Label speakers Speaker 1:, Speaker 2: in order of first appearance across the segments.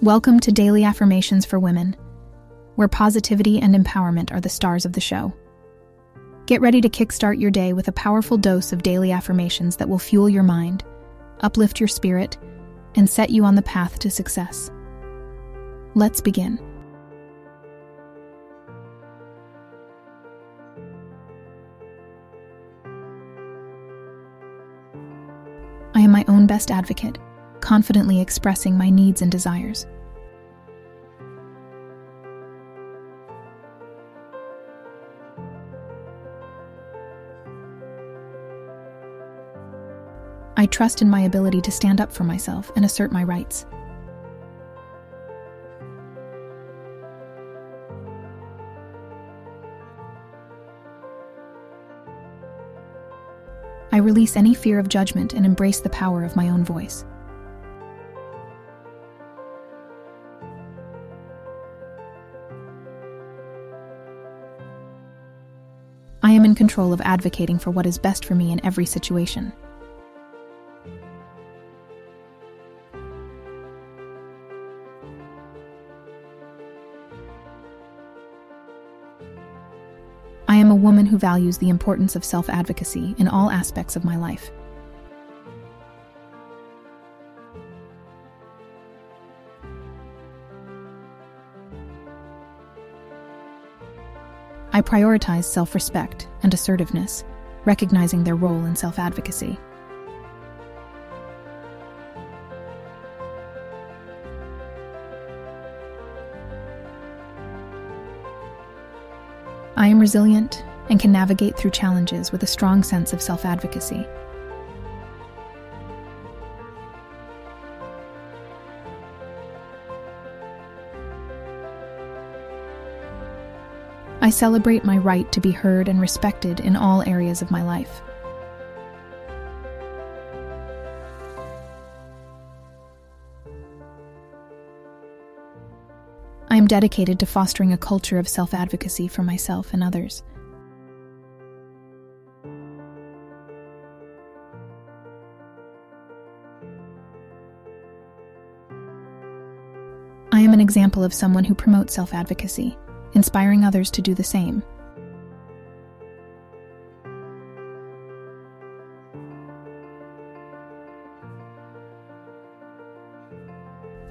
Speaker 1: Welcome to Daily Affirmations for Women, where positivity and empowerment are the stars of the show. Get ready to kickstart your day with a powerful dose of daily affirmations that will fuel your mind, uplift your spirit, and set you on the path to success. Let's begin. I am my own best advocate, confidently expressing my needs and desires. I trust in my ability to stand up for myself and assert my rights. I release any fear of judgment and embrace the power of my own voice. I am in control of advocating for what is best for me in every situation. I am a woman who values the importance of self advocacy in all aspects of my life. I prioritize self respect and assertiveness, recognizing their role in self advocacy. I am resilient and can navigate through challenges with a strong sense of self advocacy. I celebrate my right to be heard and respected in all areas of my life. I am dedicated to fostering a culture of self advocacy for myself and others. I am an example of someone who promotes self advocacy, inspiring others to do the same.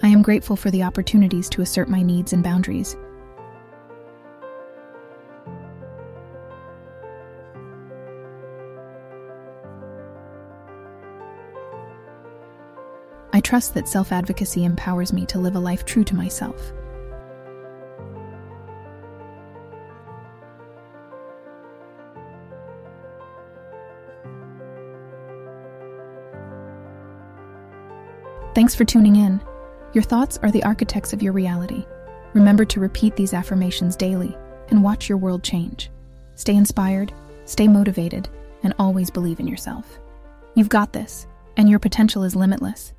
Speaker 1: I am grateful for the opportunities to assert my needs and boundaries. I trust that self advocacy empowers me to live a life true to myself. Thanks for tuning in. Your thoughts are the architects of your reality. Remember to repeat these affirmations daily and watch your world change. Stay inspired, stay motivated, and always believe in yourself. You've got this, and your potential is limitless.